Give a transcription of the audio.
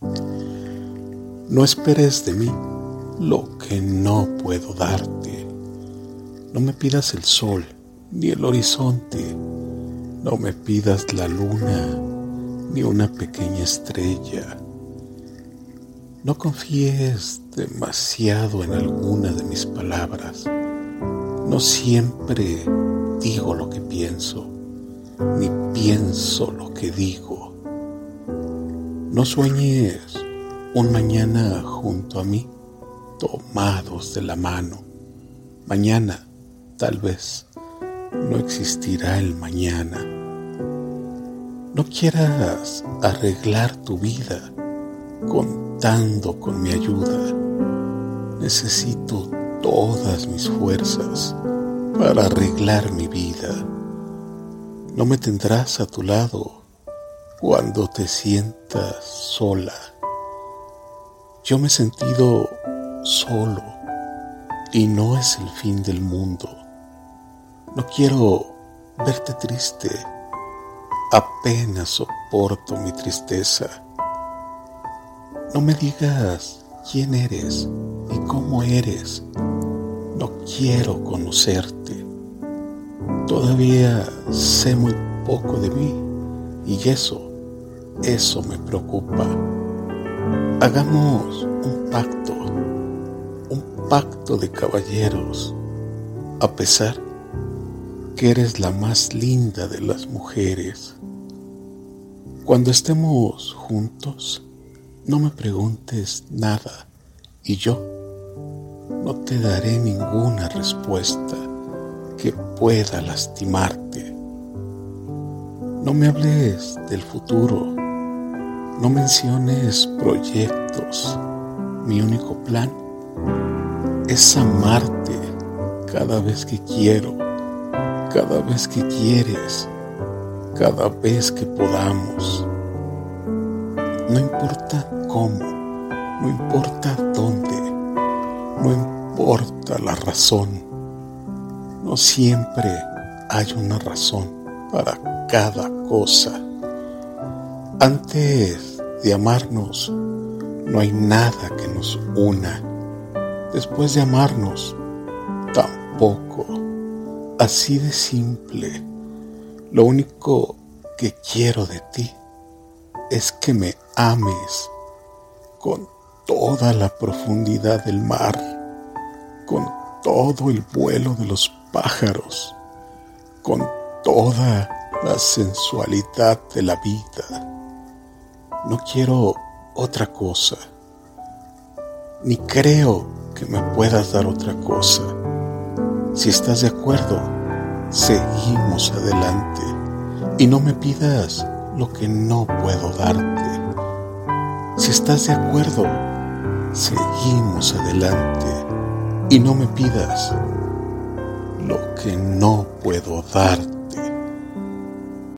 No esperes de mí lo que no puedo darte. No me pidas el sol ni el horizonte. No me pidas la luna ni una pequeña estrella. No confíes demasiado en alguna de mis palabras. No siempre digo lo que pienso, ni pienso lo que digo. No sueñes un mañana junto a mí, tomados de la mano. Mañana, tal vez, no existirá el mañana. No quieras arreglar tu vida contando con mi ayuda. Necesito todas mis fuerzas para arreglar mi vida. No me tendrás a tu lado cuando te sientas sola. Yo me he sentido solo y no es el fin del mundo. No quiero verte triste, apenas soporto mi tristeza. No me digas quién eres y cómo eres. No quiero conocerte. Todavía sé muy poco de mí y eso, eso me preocupa. Hagamos un pacto, un pacto de caballeros, a pesar que eres la más linda de las mujeres. Cuando estemos juntos, no me preguntes nada y yo no te daré ninguna respuesta que pueda lastimarte. No me hables del futuro, no menciones proyectos. Mi único plan es amarte cada vez que quiero cada vez que quieres, cada vez que podamos. No importa cómo, no importa dónde, no importa la razón. No siempre hay una razón para cada cosa. Antes de amarnos, no hay nada que nos una. Después de amarnos, tampoco. Así de simple. Lo único que quiero de ti es que me ames con toda la profundidad del mar, con todo el vuelo de los pájaros, con toda la sensualidad de la vida. No quiero otra cosa, ni creo que me puedas dar otra cosa. Si estás de acuerdo, seguimos adelante y no me pidas lo que no puedo darte. Si estás de acuerdo, seguimos adelante y no me pidas lo que no puedo darte.